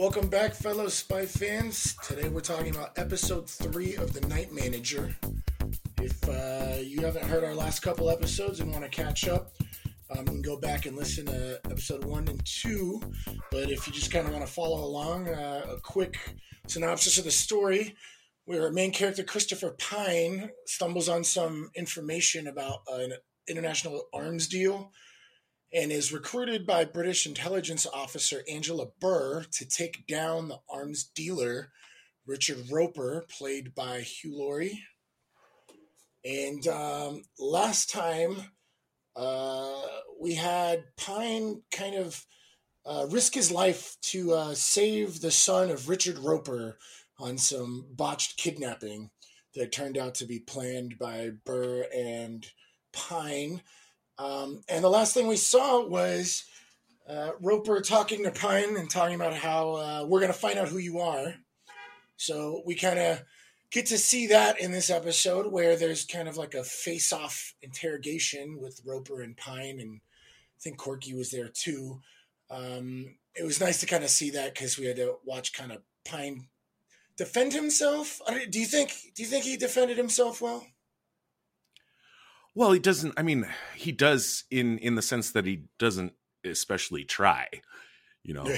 Welcome back, fellow spy fans. Today we're talking about episode three of The Night Manager. If uh, you haven't heard our last couple episodes and want to catch up, um, you can go back and listen to episode one and two. But if you just kind of want to follow along, uh, a quick synopsis of the story where our main character, Christopher Pine, stumbles on some information about an international arms deal and is recruited by British intelligence officer Angela Burr to take down the arms dealer Richard Roper, played by Hugh Laurie. And um, last time uh, we had Pine kind of uh, risk his life to uh, save the son of Richard Roper on some botched kidnapping that turned out to be planned by Burr and Pine. Um, and the last thing we saw was uh, Roper talking to Pine and talking about how uh, we're going to find out who you are. So we kind of get to see that in this episode where there's kind of like a face off interrogation with Roper and Pine. And I think Corky was there too. Um, it was nice to kind of see that because we had to watch kind of Pine defend himself. Do you think? Do you think he defended himself well? Well, he doesn't. I mean, he does in in the sense that he doesn't especially try. You know,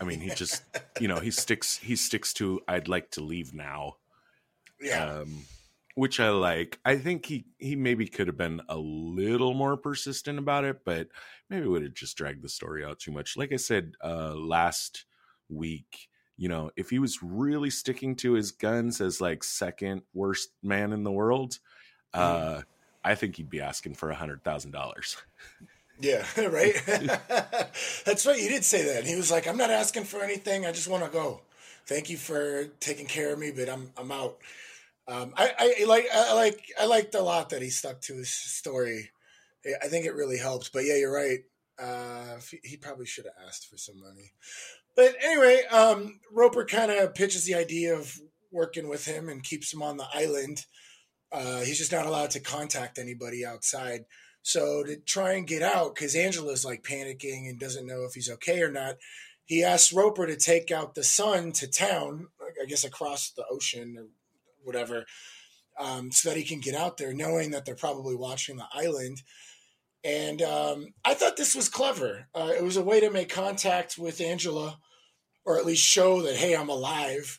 I mean, he just you know he sticks he sticks to I'd like to leave now. Yeah. Um, which I like. I think he he maybe could have been a little more persistent about it, but maybe would have just dragged the story out too much. Like I said uh last week, you know, if he was really sticking to his guns as like second worst man in the world, mm-hmm. uh I think he'd be asking for a hundred thousand dollars. Yeah, right. That's right. You did say that. He was like, "I'm not asking for anything. I just want to go. Thank you for taking care of me, but I'm I'm out." Um, I, I like I like I liked a lot that he stuck to his story. I think it really helped. But yeah, you're right. Uh, he probably should have asked for some money. But anyway, um, Roper kind of pitches the idea of working with him and keeps him on the island uh, he's just not allowed to contact anybody outside. So to try and get out, because Angela's like panicking and doesn't know if he's okay or not, he asks Roper to take out the son to town, I guess across the ocean or whatever, um, so that he can get out there, knowing that they're probably watching the island. And um, I thought this was clever. Uh, it was a way to make contact with Angela, or at least show that hey, I'm alive.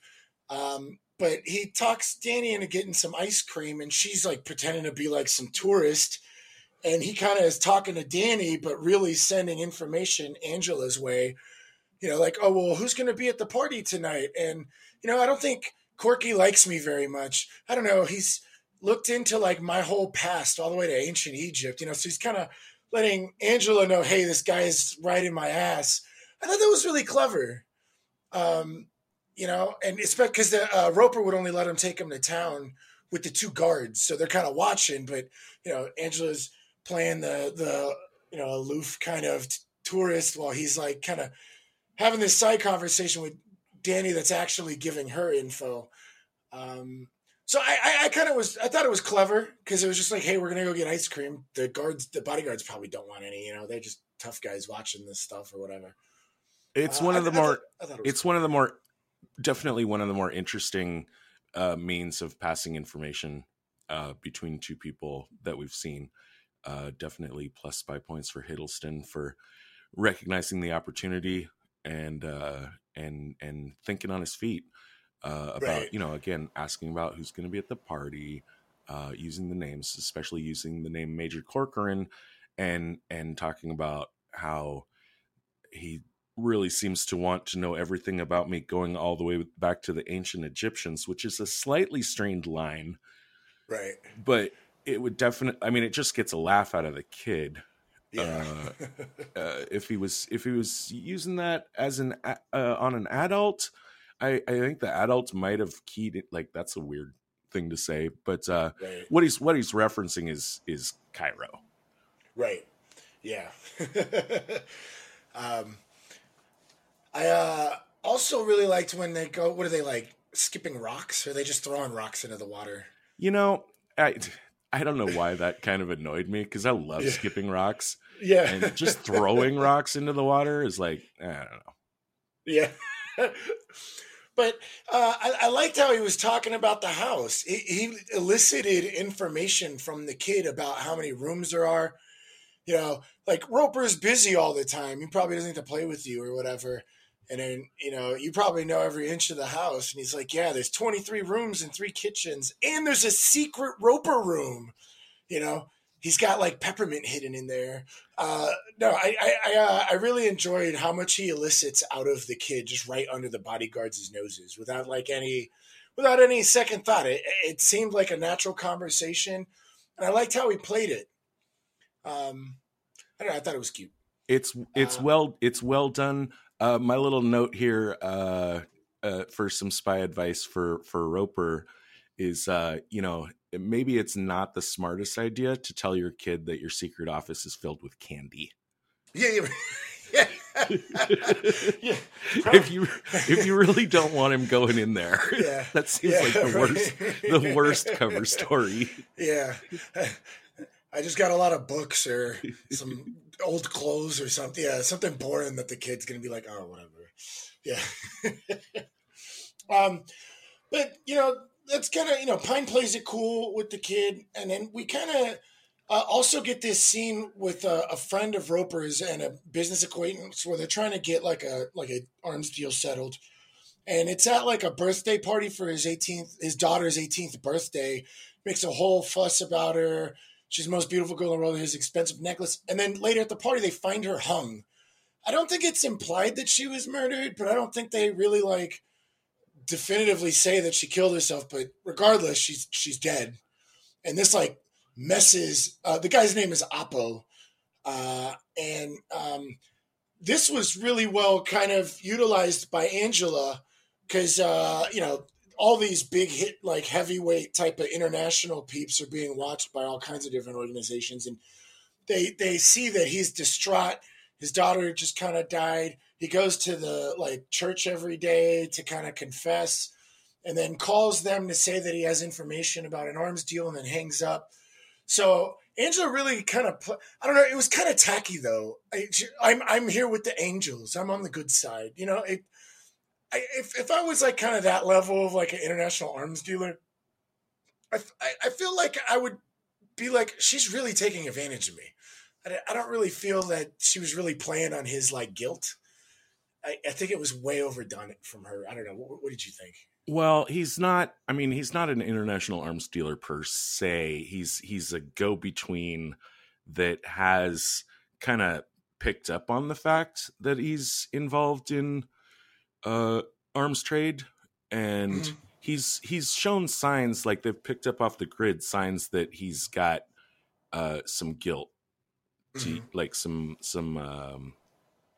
Um, but he talks Danny into getting some ice cream, and she's like pretending to be like some tourist. And he kind of is talking to Danny, but really sending information Angela's way. You know, like, oh, well, who's going to be at the party tonight? And, you know, I don't think Corky likes me very much. I don't know. He's looked into like my whole past all the way to ancient Egypt, you know, so he's kind of letting Angela know, hey, this guy is right in my ass. I thought that was really clever. Um, you know, and it's because the uh, Roper would only let him take him to town with the two guards, so they're kind of watching. But you know, Angela's playing the the you know aloof kind of t- tourist while he's like kind of having this side conversation with Danny that's actually giving her info. Um, so I, I, I kind of was I thought it was clever because it was just like, hey, we're gonna go get ice cream. The guards, the bodyguards probably don't want any. You know, they're just tough guys watching this stuff or whatever. It's uh, one of the more. Thought, it it's cool. one of the more definitely one of the more interesting uh, means of passing information uh, between two people that we've seen. Uh, definitely plus spy points for Hiddleston for recognizing the opportunity and uh, and and thinking on his feet uh, about right. you know again asking about who's going to be at the party, uh, using the names, especially using the name Major Corkoran, and and talking about how he really seems to want to know everything about me going all the way back to the ancient Egyptians, which is a slightly strained line. Right. But it would definitely, I mean, it just gets a laugh out of the kid. Yeah. uh, uh, if he was if he was using that as an uh, on an adult, I, I think the adult might have keyed it. Like that's a weird thing to say, but uh, right. what he's what he's referencing is is Cairo. Right. Yeah. um, I uh, also really liked when they go. What are they like? Skipping rocks, or are they just throwing rocks into the water? You know, I I don't know why that kind of annoyed me because I love yeah. skipping rocks. Yeah, and just throwing rocks into the water is like I don't know. Yeah. but uh, I, I, liked how he was talking about the house. He, he, elicited information from the kid about how many rooms there are. You know, like Roper's busy all the time. He probably doesn't need to play with you or whatever. And then, you know, you probably know every inch of the house. And he's like, Yeah, there's 23 rooms and three kitchens, and there's a secret Roper room. You know, he's got like peppermint hidden in there. Uh, no, I I I, uh, I, really enjoyed how much he elicits out of the kid just right under the bodyguards' noses without like any without any second thought. It it seemed like a natural conversation, and I liked how he played it. Um, I don't know. I thought it was cute. It's it's uh, well it's well done. Uh, my little note here uh, uh, for some spy advice for for Roper is uh, you know maybe it's not the smartest idea to tell your kid that your secret office is filled with candy. Yeah, yeah. yeah. If you if you really don't want him going in there, yeah. that seems yeah, like the worst the worst cover story. Yeah. I just got a lot of books or some old clothes or something. Yeah, something boring that the kid's gonna be like, oh, whatever. Yeah. um, but you know, that's kind of you know, Pine plays it cool with the kid, and then we kind of uh, also get this scene with a, a, friend of Roper's and a business acquaintance where they're trying to get like a like a arms deal settled, and it's at like a birthday party for his 18th his daughter's 18th birthday. Makes a whole fuss about her She's the most beautiful girl in the world. His expensive necklace. And then later at the party, they find her hung. I don't think it's implied that she was murdered, but I don't think they really like definitively say that she killed herself. But regardless, she's she's dead. And this like messes. Uh, the guy's name is Apo, uh, and um, this was really well kind of utilized by Angela because uh, you know all these big hit like heavyweight type of international peeps are being watched by all kinds of different organizations and they they see that he's distraught his daughter just kind of died he goes to the like church every day to kind of confess and then calls them to say that he has information about an arms deal and then hangs up so Angela really kind of, I don't know, it was kind of tacky though. I, I'm, I'm here with the angels. I'm on the good side. You know, it, I, if if I was like kind of that level of like an international arms dealer, I, I, feel like I would be like, she's really taking advantage of me. I, I don't really feel that she was really playing on his like guilt. I, I think it was way overdone from her. I don't know. What, what did you think? Well, he's not. I mean, he's not an international arms dealer per se. He's he's a go between that has kind of picked up on the fact that he's involved in uh, arms trade, and mm-hmm. he's he's shown signs like they've picked up off the grid signs that he's got uh, some guilt, mm-hmm. to, like some some um,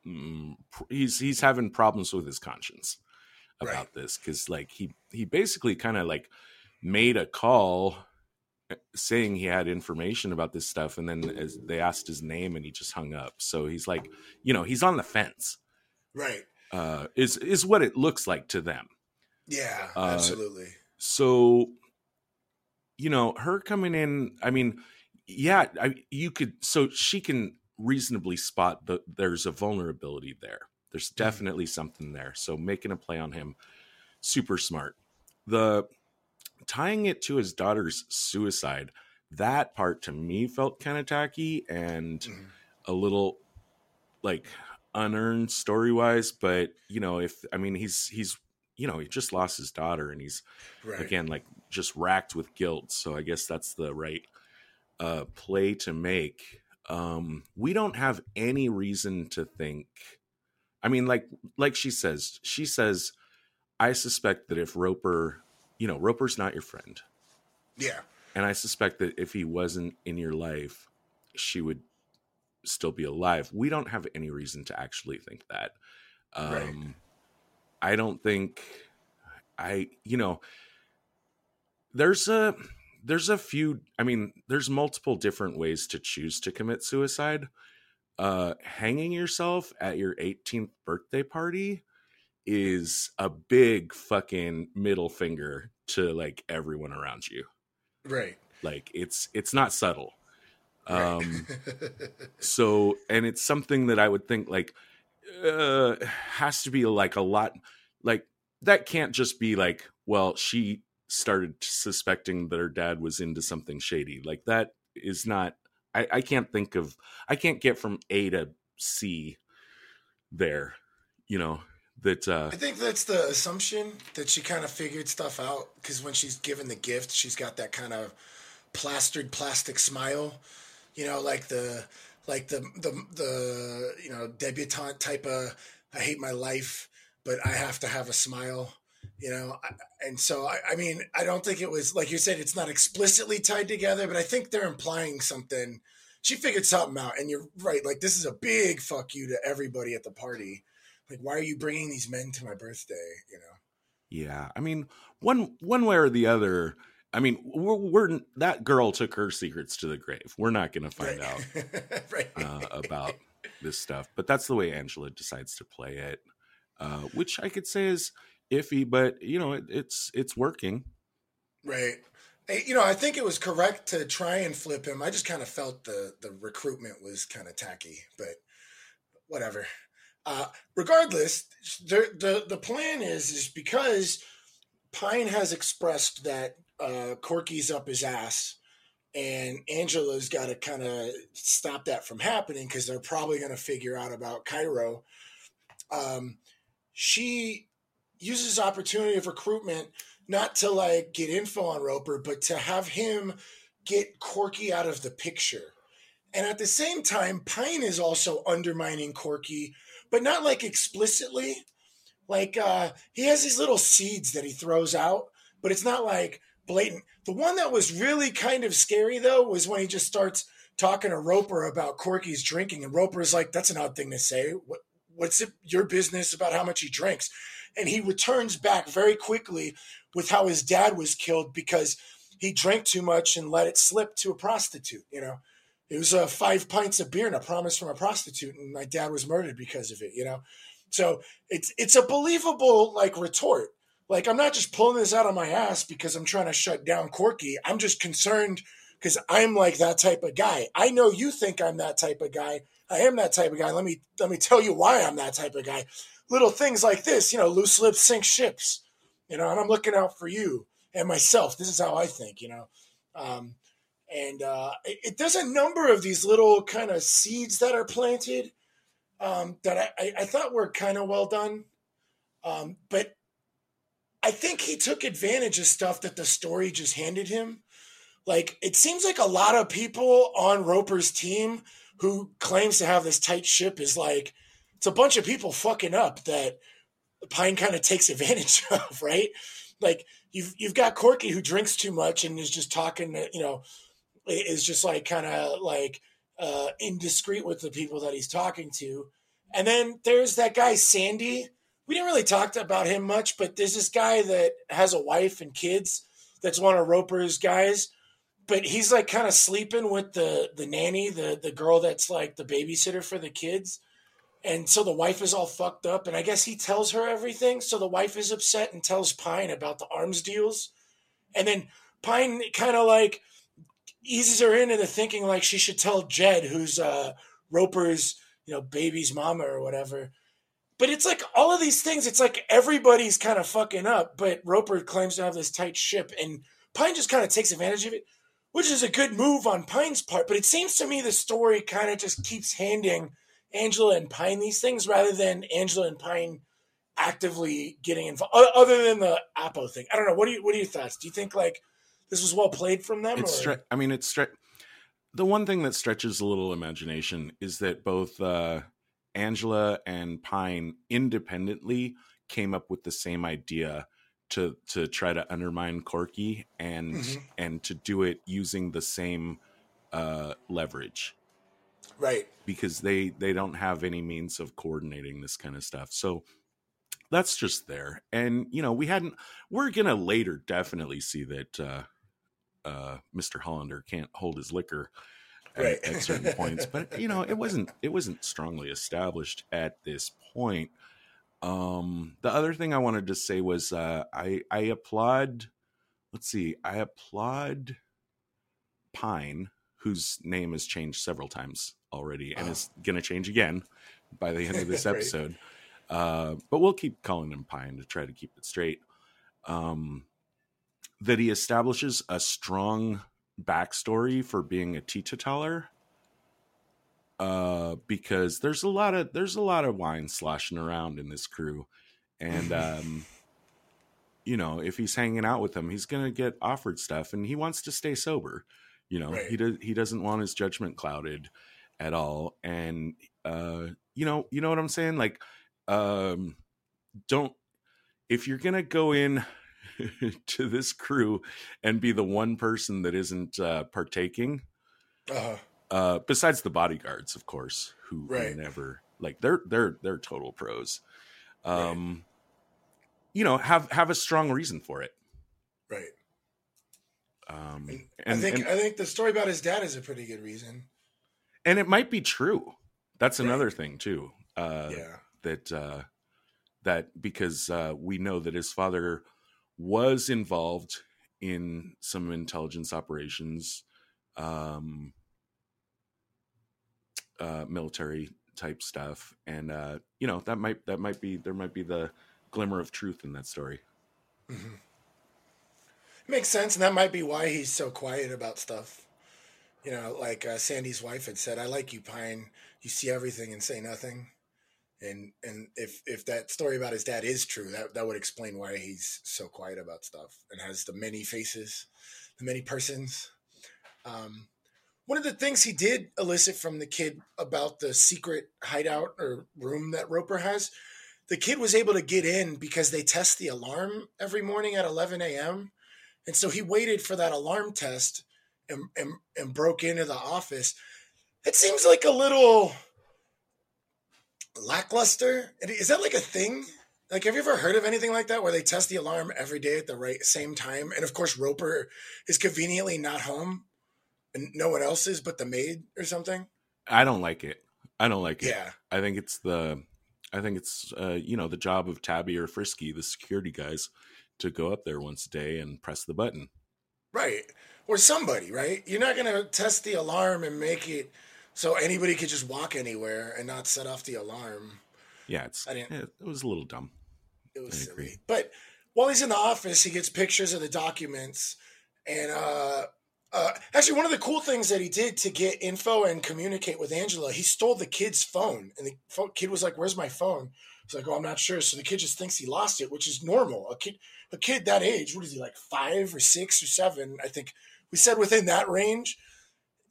mm, he's he's having problems with his conscience about right. this because like he he basically kind of like made a call eh, saying he had information about this stuff and then as they asked his name and he just hung up so he's like you know he's on the fence right uh, is is what it looks like to them. Yeah, uh, absolutely. So, you know, her coming in. I mean, yeah, I, you could. So she can reasonably spot that there's a vulnerability there. There's mm-hmm. definitely something there. So making a play on him, super smart. The tying it to his daughter's suicide, that part to me felt kind of tacky and mm-hmm. a little like unearned story wise, but you know, if I mean he's he's you know, he just lost his daughter and he's right. again like just racked with guilt. So I guess that's the right uh play to make. Um we don't have any reason to think I mean like like she says, she says I suspect that if Roper, you know, Roper's not your friend. Yeah. And I suspect that if he wasn't in your life, she would still be alive. We don't have any reason to actually think that. Um, right. I don't think I, you know, there's a there's a few. I mean, there's multiple different ways to choose to commit suicide. Uh, hanging yourself at your 18th birthday party is a big fucking middle finger to like everyone around you. Right. Like it's it's not subtle. Um, so, and it's something that I would think like uh, has to be like a lot like that can't just be like, well, she started suspecting that her dad was into something shady. Like that is not. I, I can't think of. I can't get from A to C there. You know that. uh I think that's the assumption that she kind of figured stuff out because when she's given the gift, she's got that kind of plastered plastic smile. You know, like the like the the the you know debutante type of I hate my life, but I have to have a smile you know? And so I, I, mean i don't think it was like you said it's not explicitly tied together but i think they're implying something. She figured something out and you're right like this is a big fuck you to everybody at the party. Like why are you bringing these men to my birthday you know? Yeah i mean one one way or the other i mean we're, we're that girl took her secrets to the grave we're not gonna find right. out right. uh, about this stuff but that's the way angela decides to play it uh, which i could say is iffy, but you know, it, it's it's working. Right. You know, I think it was correct to try and flip him. I just kind of felt the the recruitment was kind of tacky, but whatever. Uh, regardless, the, the the plan is is because Pine has expressed that uh, Corky's up his ass, and Angela's got to kind of stop that from happening because they're probably going to figure out about Cairo. Um, she uses opportunity of recruitment not to like get info on Roper, but to have him get Corky out of the picture. And at the same time, Pine is also undermining Corky, but not like explicitly. Like uh, he has these little seeds that he throws out, but it's not like blatant. The one that was really kind of scary though was when he just starts talking to Roper about Corky's drinking, and Roper is like, "That's an odd thing to say. What, what's it, your business about how much he drinks?" and he returns back very quickly with how his dad was killed because he drank too much and let it slip to a prostitute. You know, it was uh, five pints of beer and a promise from a prostitute, and my dad was murdered because of it. You know, so it's it's a believable like retort. Like I'm not just pulling this out of my ass because I'm trying to shut down Corky. I'm just concerned because I'm like that type of guy. I know you think I'm that type of guy. I am that type of guy. Let me let me tell you why I'm that type of guy little things like this, you know, loose lips sink ships, you know, and I'm looking out for you and myself. This is how I think, you know. Um, and uh, it, there's a number of these little kind of seeds that are planted um, that I, I, thought were kind of well done. Um, but I think he took advantage of stuff that the story just handed him. Like, it seems like a lot of people on Roper's team who claims to have this tight ship is like, it's a bunch of people fucking up that Pine kind of takes advantage of, right? Like you've you've got Corky who drinks too much and is just talking, you know, is just like kind of like uh, indiscreet with the people that he's talking to. And then there's that guy Sandy. We didn't really talk about him much, but there's this guy that has a wife and kids. That's one of Roper's guys, but he's like kind of sleeping with the the nanny, the the girl that's like the babysitter for the kids. And so the wife is all fucked up. And I guess he tells her everything. So the wife is upset and tells Pine about the arms deals. And then Pine kind of like eases her into the thinking like she should tell Jed, who's uh, Roper's, you know, baby's mama or whatever. But it's like all of these things, it's like everybody's kind of fucking up, but Roper claims to have this tight ship. And Pine just kind of takes advantage of it, which is a good move on Pine's part. But it seems to me the story kind of just keeps handing Angela and Pine these things rather than Angela and Pine actively getting involved. Other than the Apo thing, I don't know. What do you what are your thoughts? Do you think like this was well played from them? It's stre- I mean, it's stre- the one thing that stretches a little imagination is that both uh, Angela and Pine independently came up with the same idea to to try to undermine Corky and mm-hmm. and to do it using the same uh, leverage. Right. Because they they don't have any means of coordinating this kind of stuff. So that's just there. And you know we hadn't we're gonna later definitely see that uh uh mr hollander can't hold his liquor right. at, at certain points but you know it wasn't it wasn't strongly established at this point um the other thing i wanted to say was uh i i applaud let's see i applaud pine whose name has changed several times already and is going to change again by the end of this episode. uh, but we'll keep calling him Pine to try to keep it straight. Um, that he establishes a strong backstory for being a teetotaler uh because there's a lot of there's a lot of wine sloshing around in this crew. And um you know if he's hanging out with them he's gonna get offered stuff and he wants to stay sober. You know right. he does he doesn't want his judgment clouded at all. And uh you know you know what i'm saying? Like um don't if you're gonna go in to this crew and be the one person that isn't uh partaking uh-huh uh, besides the bodyguards, of course, who, right. never like they're they're they're total pros. Um, right. you know, have have a strong reason for it. Right. Um, and, and I think and, I think the story about his dad is a pretty good reason. And it might be true. That's right. another thing too. Uh, yeah. That uh, that because uh, we know that his father was involved in some intelligence operations. Um, uh, military type stuff, and uh, you know that might that might be there might be the glimmer of truth in that story. Mm-hmm. Makes sense, and that might be why he's so quiet about stuff. You know, like uh, Sandy's wife had said, "I like you, Pine. You see everything and say nothing." And and if if that story about his dad is true, that that would explain why he's so quiet about stuff and has the many faces, the many persons. Um, one of the things he did elicit from the kid about the secret hideout or room that Roper has, the kid was able to get in because they test the alarm every morning at 11 a.m. And so he waited for that alarm test and, and, and broke into the office. It seems like a little lackluster. Is that like a thing? Like, have you ever heard of anything like that where they test the alarm every day at the right same time? And of course, Roper is conveniently not home and no one else is but the maid or something. I don't like it. I don't like it. Yeah. I think it's the I think it's uh, you know, the job of Tabby or Frisky, the security guys, to go up there once a day and press the button. Right. Or somebody, right? You're not gonna test the alarm and make it so anybody could just walk anywhere and not set off the alarm. Yeah, it's I didn't, it was a little dumb. It was silly. But while he's in the office, he gets pictures of the documents and uh uh, actually, one of the cool things that he did to get info and communicate with Angela, he stole the kid's phone, and the kid was like, "Where's my phone?" He's like, "Oh, I'm not sure." So the kid just thinks he lost it, which is normal. A kid, a kid that age, what is he like, five or six or seven? I think we said within that range.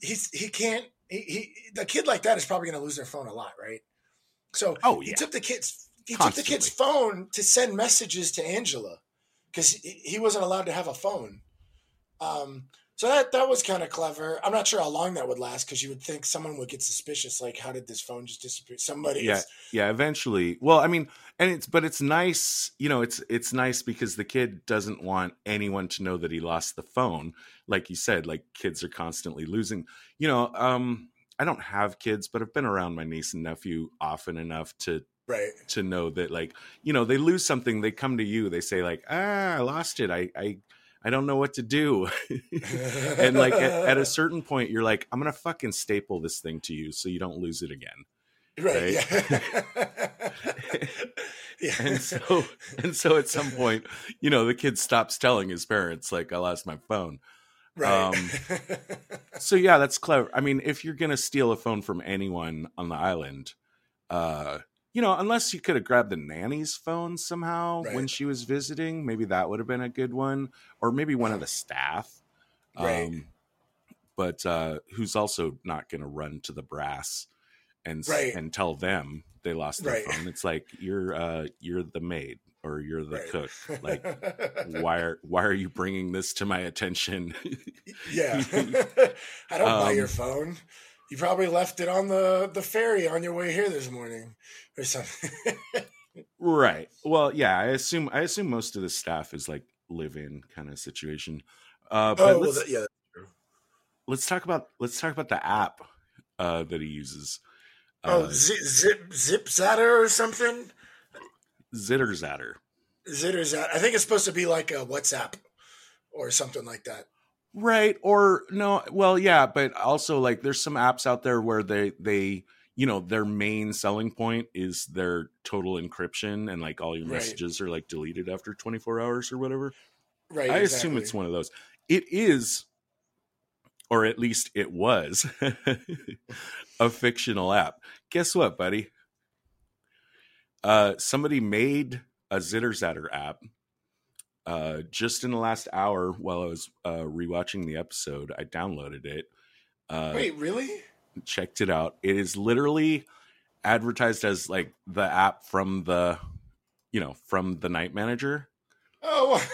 He's he can't. He, he the kid like that is probably going to lose their phone a lot, right? So oh, yeah. he took the kid's he Constantly. took the kid's phone to send messages to Angela because he, he wasn't allowed to have a phone. Um, so that that was kind of clever. I'm not sure how long that would last because you would think someone would get suspicious. Like, how did this phone just disappear? Somebody, yeah, yeah. Eventually, well, I mean, and it's but it's nice, you know, it's it's nice because the kid doesn't want anyone to know that he lost the phone. Like you said, like kids are constantly losing. You know, um, I don't have kids, but I've been around my niece and nephew often enough to right to know that, like, you know, they lose something, they come to you, they say like, ah, I lost it, I I I don't know what to do. and like at, at, a certain point, you're like, I'm gonna fucking staple this thing to you so you don't lose it again. Right. right? Yeah. yeah. And so and so at some point, you know, the kid stops telling his parents, like, I lost my phone. Right. Um, so yeah, that's clever. I mean, if you're gonna steal a phone from anyone on the island, uh, you know, unless you could have grabbed the nanny's phone somehow right. when she was visiting, maybe that would have been a good one, or maybe one of the staff. Right. Um, but uh, who's also not going to run to the brass and right. and tell them they lost their right. phone? It's like you're uh, you're the maid or you're the cook. Like, why are why are you bringing this to my attention? yeah, I don't um, buy your um, phone. You probably left it on the the ferry on your way here this morning or something. right. Well, yeah, I assume I assume most of the staff is like live in kind of situation. Uh, but oh, let's, well, yeah. Let's talk about let's talk about the app uh, that he uses. Oh, uh, zip zip zip zatter or something. Zitter zatter. Zitter zatter. I think it's supposed to be like a WhatsApp or something like that. Right. Or no. Well, yeah, but also like there's some apps out there where they they you know their main selling point is their total encryption and like all your messages right. are like deleted after 24 hours or whatever right i exactly. assume it's one of those it is or at least it was a fictional app guess what buddy uh somebody made a zitter zatter app uh just in the last hour while i was uh rewatching the episode i downloaded it uh wait really checked it out. It is literally advertised as like the app from the, you know, from the night manager. Oh,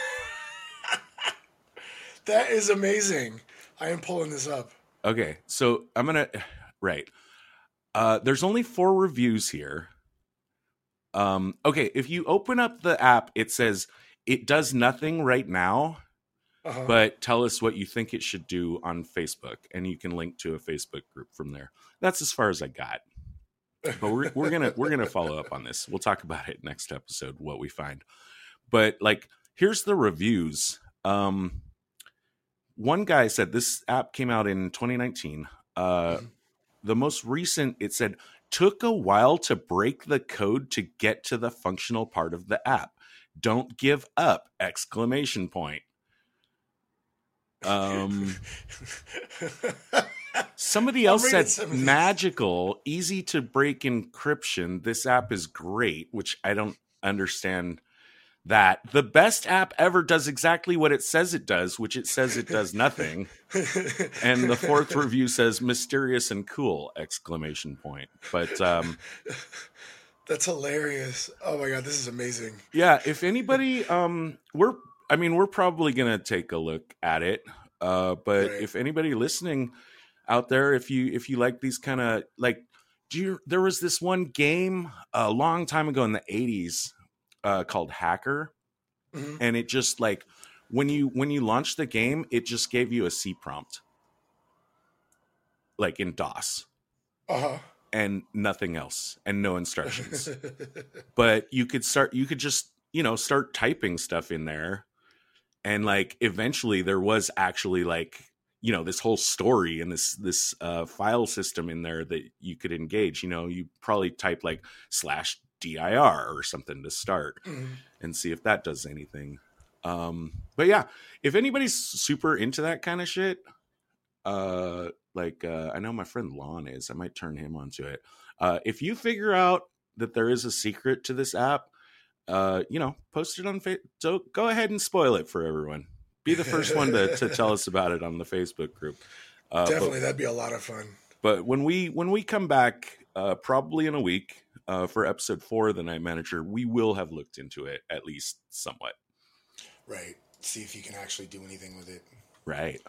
that is amazing. I am pulling this up. Okay, so I'm gonna right. Uh, there's only four reviews here. Um, okay, if you open up the app, it says it does nothing right now uh-huh. but tell us what you think it should do on Facebook, and you can link to a Facebook group from there. That's as far as I got. But we're we're gonna we're gonna follow up on this. We'll talk about it next episode what we find. But like, here's the reviews. Um, one guy said this app came out in 2019. Uh, mm-hmm. The most recent, it said, took a while to break the code to get to the functional part of the app. Don't give up! Exclamation point. Um, somebody else said magical, easy to break encryption. This app is great, which I don't understand. That the best app ever does exactly what it says it does, which it says it does nothing. and the fourth review says mysterious and cool! Exclamation point. But um, that's hilarious. Oh my god, this is amazing. Yeah, if anybody um we're I mean, we're probably going to take a look at it. Uh, but right. if anybody listening out there, if you if you like these kind of like, do you? There was this one game a long time ago in the '80s uh, called Hacker, mm-hmm. and it just like when you when you launched the game, it just gave you a C prompt, like in DOS. Uh huh and nothing else. And no instructions. But you could start you could just you know start typing stuff in there. And like eventually there was actually like you know this whole story and this this uh, file system in there that you could engage. You know you probably type like slash dir or something to start mm-hmm. and see if that does anything um but yeah if anybody's super into that kind of shit uh like uh i know my friend lon is i might turn him onto it uh if you figure out that there is a secret to this app uh, you know, post it on Facebook. So go ahead and spoil it for everyone. Be the first one to, to tell us about it on the Facebook group. Uh, Definitely, but, that'd be a lot of fun. But when we when we come back, uh, probably in a week uh, for episode four of the Night Manager, we will have looked into it at least somewhat. Right. See if you can actually do anything with it. Right.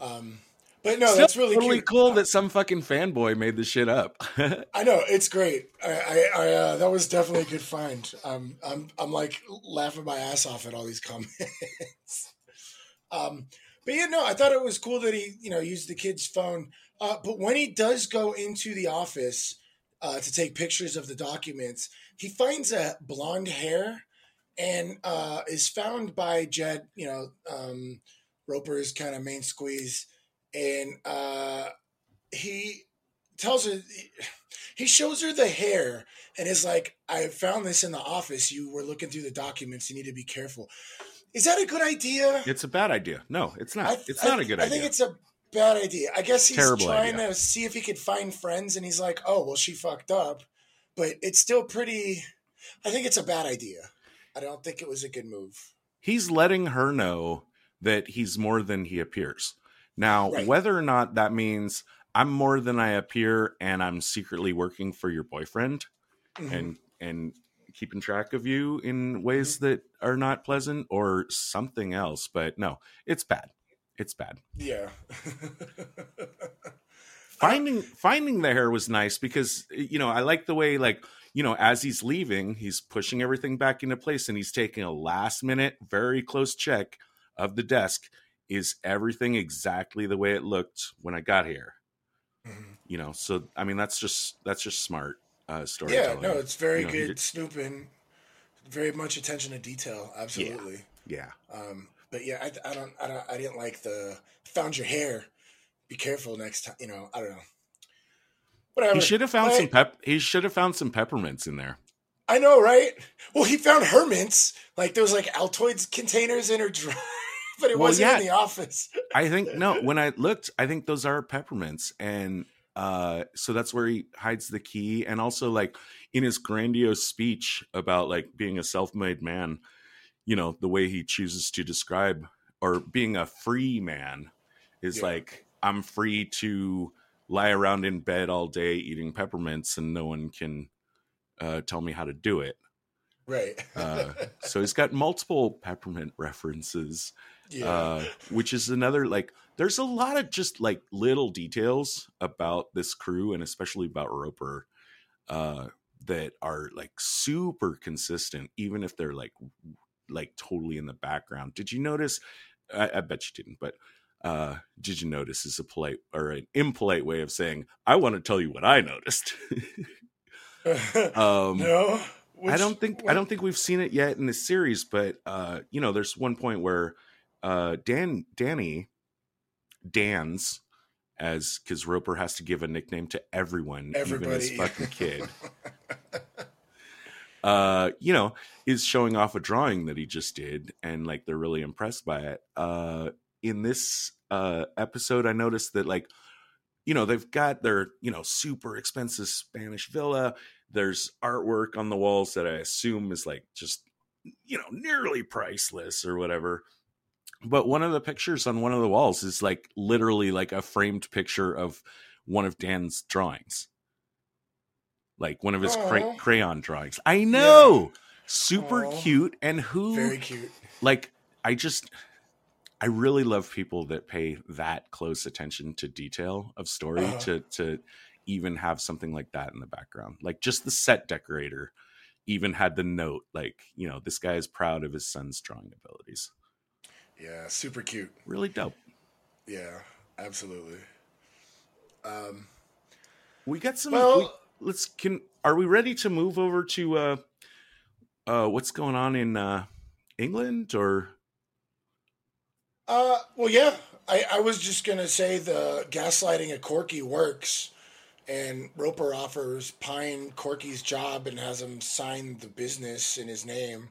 Um, but no, Still that's really totally cute. cool that some fucking fanboy made this shit up. I know it's great. I, I, I uh, that was definitely a good find. Um, I'm, I'm like laughing my ass off at all these comments. um, but yeah, no, I thought it was cool that he, you know, used the kid's phone. Uh, but when he does go into the office uh, to take pictures of the documents, he finds a blonde hair and uh, is found by Jed, you know, um, Roper's kind of main squeeze. And uh, he tells her he shows her the hair and is like i found this in the office. You were looking through the documents. You need to be careful. Is that a good idea? It's a bad idea. No it's not. It's not a good I idea. i think it's a bad idea i guess he's Terrible trying idea. to see if he could find friends and he's like oh well she fucked up but it's still pretty i think it's a bad idea i don't think it was a good move he's letting her know that he's more than he appears now, right. whether or not that means I'm more than I appear and I'm secretly working for your boyfriend mm-hmm. and and keeping track of you in ways mm-hmm. that are not pleasant or something else, but no, it's bad. It's bad. Yeah. finding finding the hair was nice because you know, I like the way like you know, as he's leaving, he's pushing everything back into place and he's taking a last minute, very close check of the desk is everything exactly the way it looked when I got here? Mm-hmm. You know, so I mean that's just that's just smart uh storytelling. Yeah, no, it's very you know, good snooping, very much attention to detail. Absolutely. Yeah. yeah. Um, but yeah, I, I don't, I don't, I didn't like the found your hair. Be careful next time. You know, I don't know. whatever. He should have found some pep. He should have found some peppermints in there. I know, right? Well, he found her mints. Like there was like Altoids containers in her drawer, but it well, wasn't yeah. in the office. I think no. When I looked, I think those are peppermints, and uh, so that's where he hides the key. And also, like in his grandiose speech about like being a self-made man, you know, the way he chooses to describe or being a free man is yeah. like I'm free to lie around in bed all day eating peppermints and no one can uh, tell me how to do it. Right. uh, so he's got multiple peppermint references, yeah. uh, which is another like. There's a lot of just like little details about this crew and especially about Roper uh, that are like super consistent, even if they're like like totally in the background. Did you notice? I, I bet you didn't, but uh, did you notice is a polite or an impolite way of saying I want to tell you what I noticed. um, no, Which, I don't think what? I don't think we've seen it yet in this series, but uh, you know, there's one point where uh, Dan Danny Dan's as because Roper has to give a nickname to everyone, Everybody. even his fucking kid. uh, you know, is showing off a drawing that he just did, and like they're really impressed by it. Uh, in this uh episode, I noticed that like, you know, they've got their you know super expensive Spanish villa. There's artwork on the walls that I assume is like just you know nearly priceless or whatever but one of the pictures on one of the walls is like literally like a framed picture of one of Dan's drawings. Like one of his cray- crayon drawings. I know. Yeah. Super Aww. cute and who Very cute. Like I just I really love people that pay that close attention to detail of story uh-huh. to to even have something like that in the background. Like just the set decorator even had the note like, you know, this guy is proud of his son's drawing abilities. Yeah, super cute. Really dope. Yeah, absolutely. Um, we got some. Well, we, let's can. Are we ready to move over to uh, uh, what's going on in uh, England or? Uh, well, yeah. I, I was just gonna say the gaslighting at Corky works, and Roper offers Pine Corky's job and has him sign the business in his name.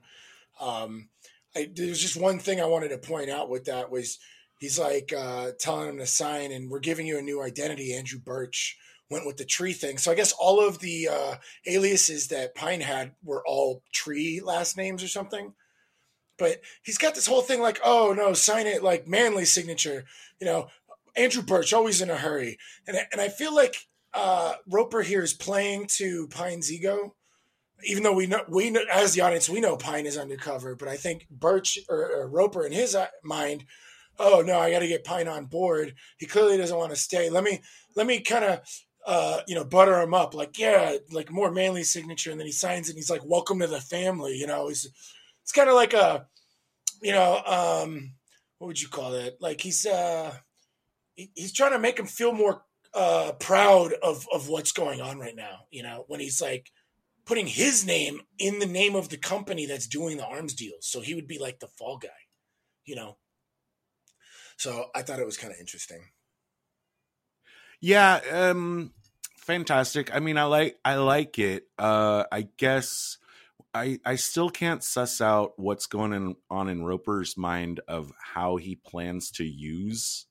Um, I, there's just one thing I wanted to point out with that was he's like uh, telling him to sign, and we're giving you a new identity. Andrew Birch went with the tree thing, so I guess all of the uh, aliases that Pine had were all tree last names or something. But he's got this whole thing like, oh no, sign it like manly signature. You know, Andrew Birch always in a hurry, and and I feel like uh, Roper here is playing to Pine's ego even though we know we know as the audience we know Pine is undercover, but I think Birch or, or Roper in his uh, mind, oh no, I got to get Pine on board. He clearly doesn't want to stay. Let me let me kind of uh, you know butter him up, like yeah, like more manly signature, and then he signs it. and He's like, "Welcome to the family." You know, he's it's kind of like a you know um, what would you call it? Like he's uh, he, he's trying to make him feel more uh, proud of of what's going on right now. You know, when he's like putting his name in the name of the company that's doing the arms deals. So he would be like the fall guy, you know. So I thought it was kind of interesting. Yeah, um fantastic. I mean, I like I like it. Uh I guess I I still can't suss out what's going in, on in Roper's mind of how he plans to use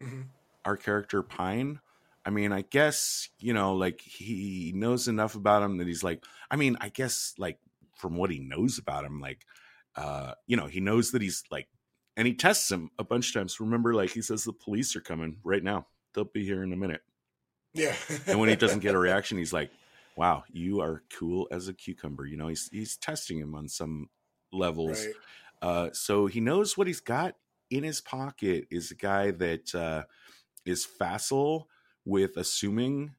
mm-hmm. our character Pine. I mean, I guess, you know, like he knows enough about him that he's like, I mean, I guess like from what he knows about him, like, uh, you know, he knows that he's like, and he tests him a bunch of times. Remember, like he says, the police are coming right now. They'll be here in a minute. Yeah. and when he doesn't get a reaction, he's like, wow, you are cool as a cucumber. You know, he's, he's testing him on some levels. Right. Uh, so he knows what he's got in his pocket is a guy that, uh, is facile with assuming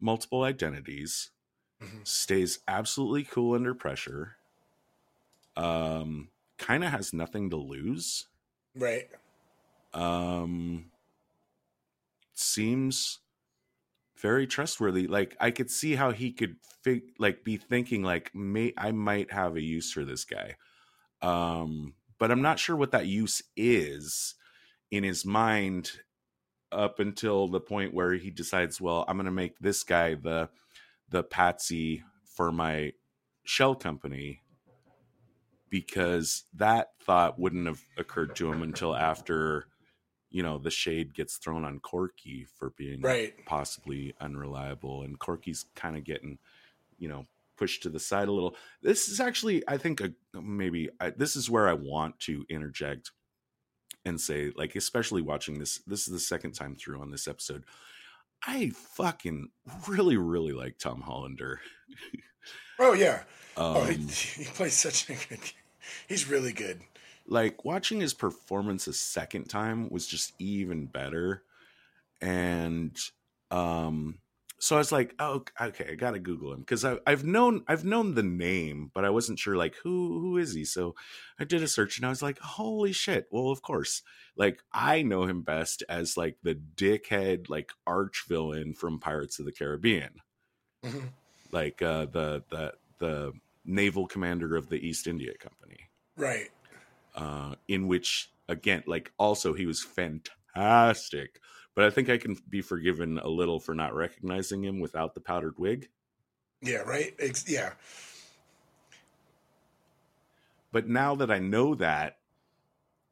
multiple identities, mm-hmm. stays absolutely cool under pressure, um, kind of has nothing to lose. Right. Um, seems very trustworthy. Like I could see how he could fig- like be thinking like may I might have a use for this guy. Um, but I'm not sure what that use is in his mind up until the point where he decides, well, I'm going to make this guy the the patsy for my shell company because that thought wouldn't have occurred to him until after you know the shade gets thrown on Corky for being right. possibly unreliable and Corky's kind of getting you know pushed to the side a little. This is actually i think a, maybe I, this is where i want to interject and say like especially watching this this is the second time through on this episode. I fucking really really like tom hollander. Oh yeah. Um, oh he, um, he plays such a good he's really good like watching his performance a second time was just even better and um so I was like, oh, okay, I gotta Google him because I've known I've known the name, but I wasn't sure like who who is he. So I did a search and I was like, holy shit! Well, of course, like I know him best as like the dickhead like arch villain from Pirates of the Caribbean, mm-hmm. like uh, the the the naval commander of the East India Company, right? Uh, in which again, like also he was fantastic but I think I can be forgiven a little for not recognizing him without the powdered wig. Yeah, right. It's, yeah. But now that I know that,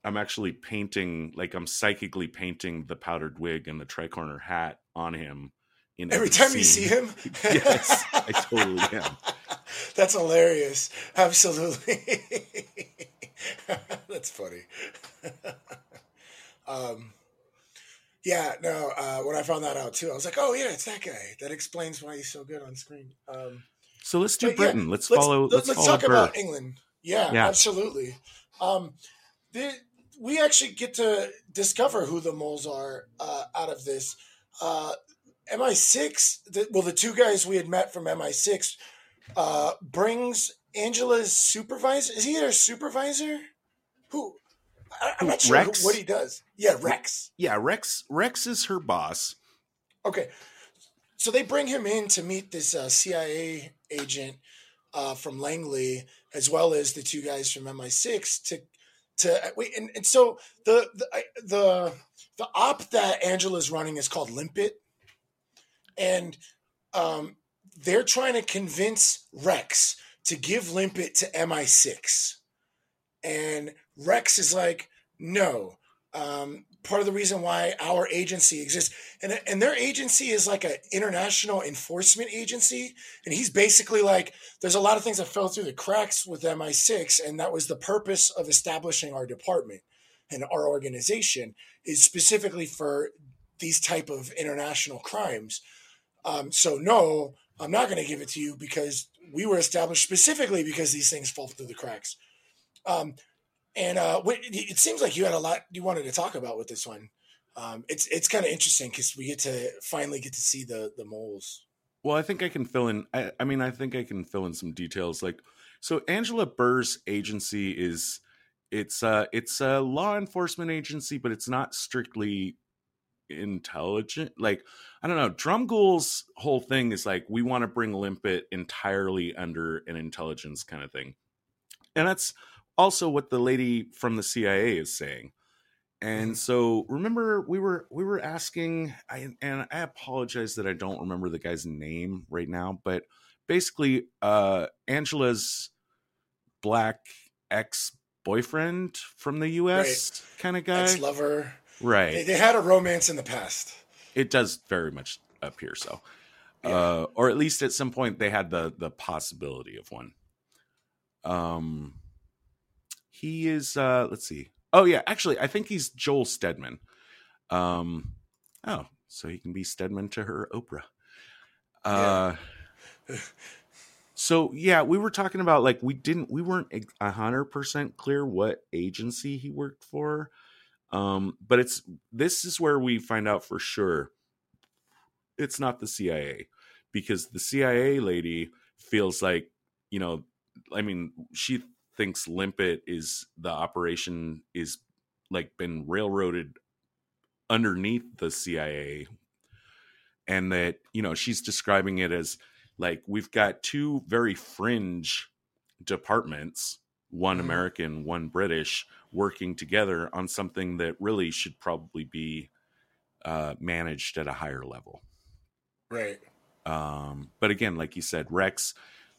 I'm actually painting, like I'm psychically painting the powdered wig and the tricorner hat on him. In every, every time scene. you see him. yes, I totally am. That's hilarious. Absolutely. That's funny. um, yeah, no. Uh, when I found that out too, I was like, "Oh yeah, it's that guy." That explains why he's so good on screen. Um, so let's do Britain. Yeah, let's, let's, follow. Let's, let's, follow talk about England. Yeah, yeah. absolutely. Um, the, we actually get to discover who the moles are uh, out of this. Uh, MI6. The, well, the two guys we had met from MI6 uh, brings Angela's supervisor. Is he their supervisor? Who? I'm not sure Rex? what he does. Yeah, Rex. Yeah, Rex. Rex is her boss. Okay, so they bring him in to meet this uh, CIA agent uh, from Langley, as well as the two guys from MI6 to to uh, wait. And, and so the the the the op that Angela's running is called Limpet, and um, they're trying to convince Rex to give Limpet to MI6. And Rex is like, no. Um, part of the reason why our agency exists, and and their agency is like an international enforcement agency, and he's basically like, there's a lot of things that fell through the cracks with MI6, and that was the purpose of establishing our department and our organization is specifically for these type of international crimes. Um, so no, I'm not going to give it to you because we were established specifically because these things fall through the cracks. Um, and uh, it seems like you had a lot you wanted to talk about with this one. Um, it's it's kind of interesting because we get to finally get to see the the moles. Well, I think I can fill in. I, I mean, I think I can fill in some details. Like, so Angela Burr's agency is it's uh it's a law enforcement agency, but it's not strictly intelligent. Like, I don't know. Dromgoole's whole thing is like we want to bring Limpet entirely under an intelligence kind of thing, and that's also what the lady from the CIA is saying. And mm-hmm. so remember we were we were asking I, and I apologize that I don't remember the guy's name right now, but basically uh Angela's black ex boyfriend from the US right. kind of guy. Ex lover. Right. They, they, had a romance in the past. It does very much appear so. Yeah. Uh or at least at some point they had the the possibility of one. Um he is uh let's see. Oh yeah, actually I think he's Joel Stedman. Um oh, so he can be Stedman to her Oprah. Uh yeah. So yeah, we were talking about like we didn't we weren't a hundred percent clear what agency he worked for. Um, but it's this is where we find out for sure it's not the CIA because the CIA lady feels like, you know, I mean, she thinks Limpet is the operation is like been railroaded underneath the CIA and that you know she's describing it as like we've got two very fringe departments one mm-hmm. American one British working together on something that really should probably be uh, managed at a higher level. Right. Um, but again, like you said, Rex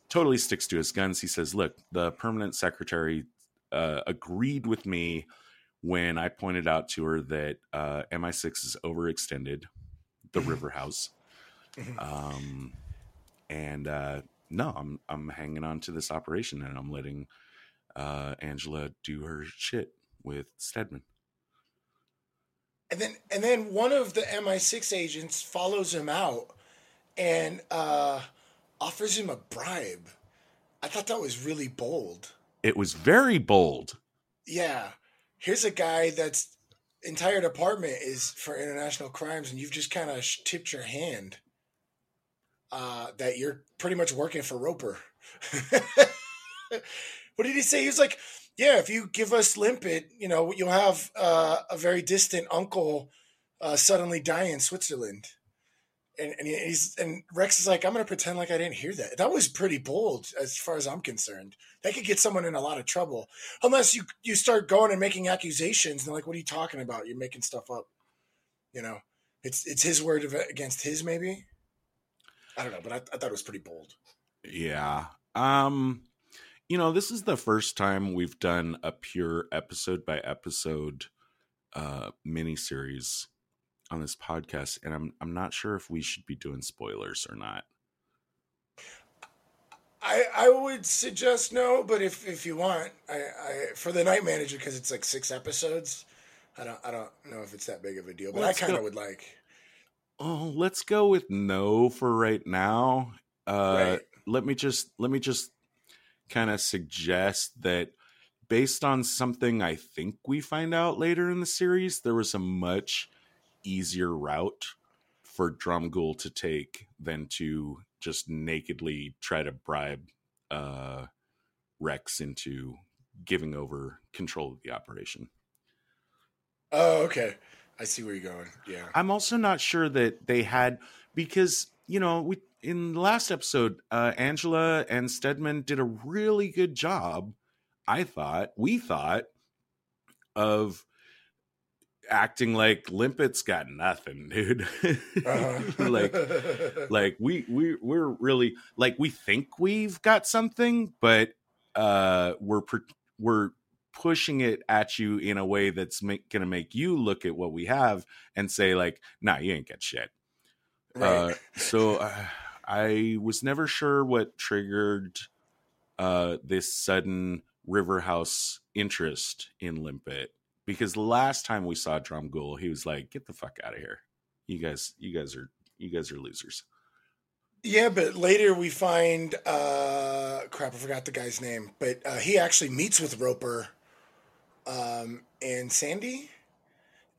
totally sticks to his guns. He says, "Look, the permanent secretary uh, agreed with me when I pointed out to her that uh, MI6 is overextended, the. River House, um, and uh, no, I'm I'm hanging on to this operation and I'm letting uh, Angela do her shit with Stedman." And then, and then one of the MI6 agents follows him out and uh, offers him a bribe. I thought that was really bold. It was very bold. Yeah. Here's a guy that's entire department is for international crimes, and you've just kind of tipped your hand uh, that you're pretty much working for Roper. what did he say? He was like, "Yeah, if you give us limpet, you know, you'll have uh, a very distant uncle uh, suddenly die in Switzerland." and, and he's and Rex is like, I'm gonna pretend like I didn't hear that. That was pretty bold as far as I'm concerned. That could get someone in a lot of trouble unless you you start going and making accusations. And they're like, what are you talking about? You're making stuff up. You know, it's it's his word against his maybe. I don't know, but I, I thought it was pretty bold. Yeah. Um, you know, this is the first time we've done a pure episode by episode uh miniseries on this podcast, and I'm I'm not sure if we should be doing spoilers or not. I I would suggest no, but if if you want, I, I for the night manager because it's like six episodes. I don't I don't know if it's that big of a deal, but let's I kind of would like. Oh, let's go with no for right now. Uh, right. Let me just let me just kind of suggest that based on something I think we find out later in the series, there was a much easier route for Dromgoole to take than to just nakedly try to bribe uh, Rex into giving over control of the operation. Oh, okay. I see where you're going. Yeah. I'm also not sure that they had because you know we in the last episode, uh, Angela and Stedman did a really good job. I thought we thought of acting like limpet's got nothing dude uh-huh. like like we we we're really like we think we've got something but uh we're we're pushing it at you in a way that's make, gonna make you look at what we have and say like nah you ain't got shit right. uh so uh, i was never sure what triggered uh this sudden river house interest in limpet because the last time we saw Dromgoole, he was like, "Get the fuck out of here, you guys! You guys are you guys are losers." Yeah, but later we find uh crap, I forgot the guy's name, but uh, he actually meets with Roper um and Sandy.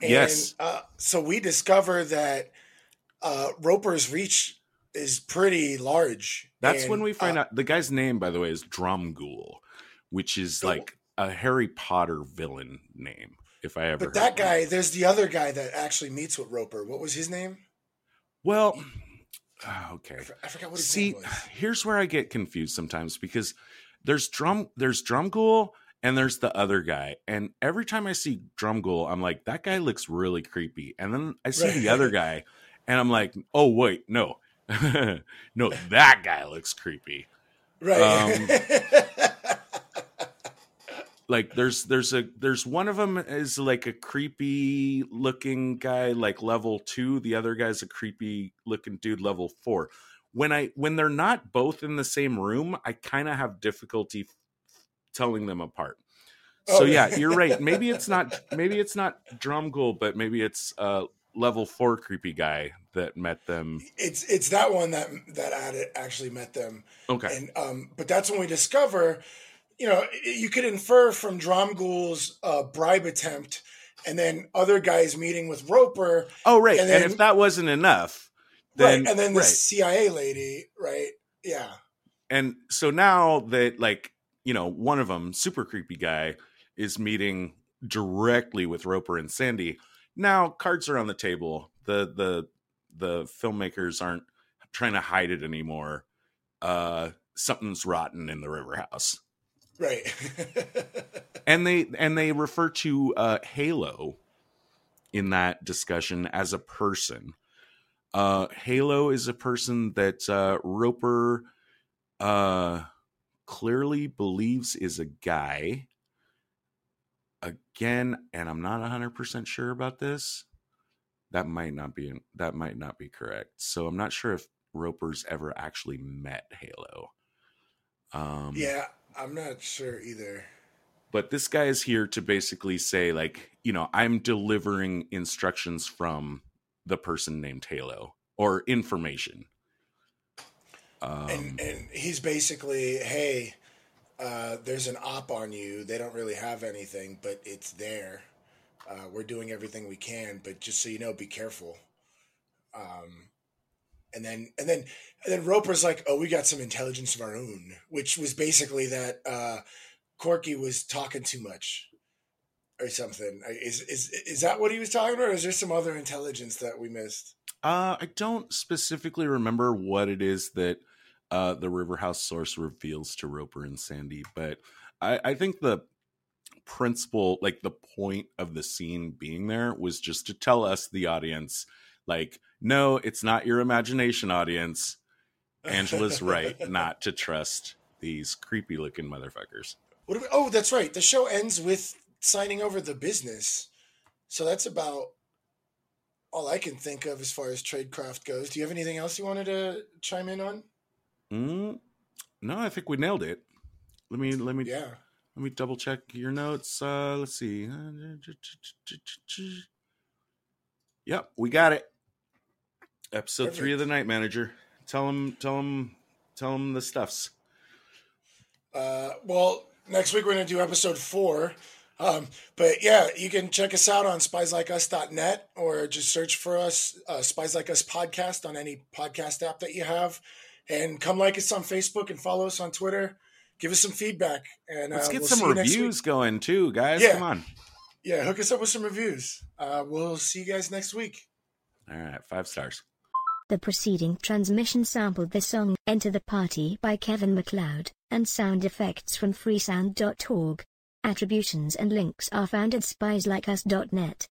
And, yes. Uh, so we discover that uh Roper's reach is pretty large. That's and, when we find uh, out the guy's name, by the way, is Dromgoole, which is like a Harry Potter villain name. If I ever. But that guy, there's the other guy that actually meets with Roper. What was his name? Well, okay. I, forgot what his See, here's where I get confused sometimes because there's drum, there's Dromgoole, and there's the other guy. And every time I see Dromgoole, I'm like, that guy looks really creepy. And then I see right. the other guy, and I'm like, oh wait, no, no, that guy looks creepy. Right. Um, like there's there's a there's one of them is like a creepy looking guy like level 2 the other guy's a creepy looking dude level 4 when i when they're not both in the same room i kind of have difficulty telling them apart. Oh, so yeah you're right. Maybe it's not maybe it's not Dromgoole but maybe it's uh level 4 creepy guy that met them it's it's that one that that actually met them okay and um but that's when we discover you know, you could infer from Dromgoole's uh, bribe attempt and then other guys meeting with Roper. Oh, right. And, then, and if that wasn't enough, then. Right, and then the right. CIA lady, right? Yeah. And so now that, like, you know, one of them, super creepy guy, is meeting directly with Roper and Sandy. Now cards are on the table. The the the filmmakers aren't trying to hide it anymore. Uh something's rotten in the river house. Right. and they and they refer to uh, Halo in that discussion as a person. Uh, Halo is a person that uh, Roper uh, clearly believes is a guy. Again, and I'm not 100% sure about this. That might not be that might not be correct. So I'm not sure if Roper's ever actually met Halo. Um, yeah, I'm not sure either. But this guy is here to basically say, like, you know, I'm delivering instructions from the person named Halo or information. Um, and, and he's basically, hey, uh, there's an op on you. They don't really have anything, but it's there. Uh, we're doing everything we can, but just so you know, be careful. Um, and then and then and then Roper's like, "Oh, we got some intelligence of our own," which was basically that uh, Corky was talking too much or something. Is is is that what he was talking about? Or is there some other intelligence that we missed? Uh, I don't specifically remember what it is that uh, the Riverhouse source reveals to Roper and Sandy, but I, I think the principle, like the point of the scene being there, was just to tell us, the audience, like, no, it's not your imagination, audience. Angela's right not to trust these creepy looking motherfuckers. We, oh, that's right. The show ends with signing over the business. So that's about all I can think of as far as tradecraft goes. Do you have anything else you wanted to chime in on? Mm, no, I think we nailed it. Let me let me yeah. Let me double check your notes. Uh, let's see. Yep, we got it. Episode Perfect. three of the Night Manager. Tell him, tell him, tell him the stuffs. Uh, well, next week we're gonna do episode four. Um, but yeah, you can check us out on spieslikeus.net or just search for us, uh, Spies Like Us podcast on any podcast app that you have. And come like us on Facebook and follow us on Twitter. Give us some feedback. And let's uh, get we'll some reviews going too, guys. Yeah. Come on. Yeah, hook us up with some reviews. Uh, we'll see you guys next week. All right, five stars. The preceding transmission sampled the song Enter the Party by Kevin MacLeod and sound effects from freesound.org. Attributions and links are found at spieslikeus.net.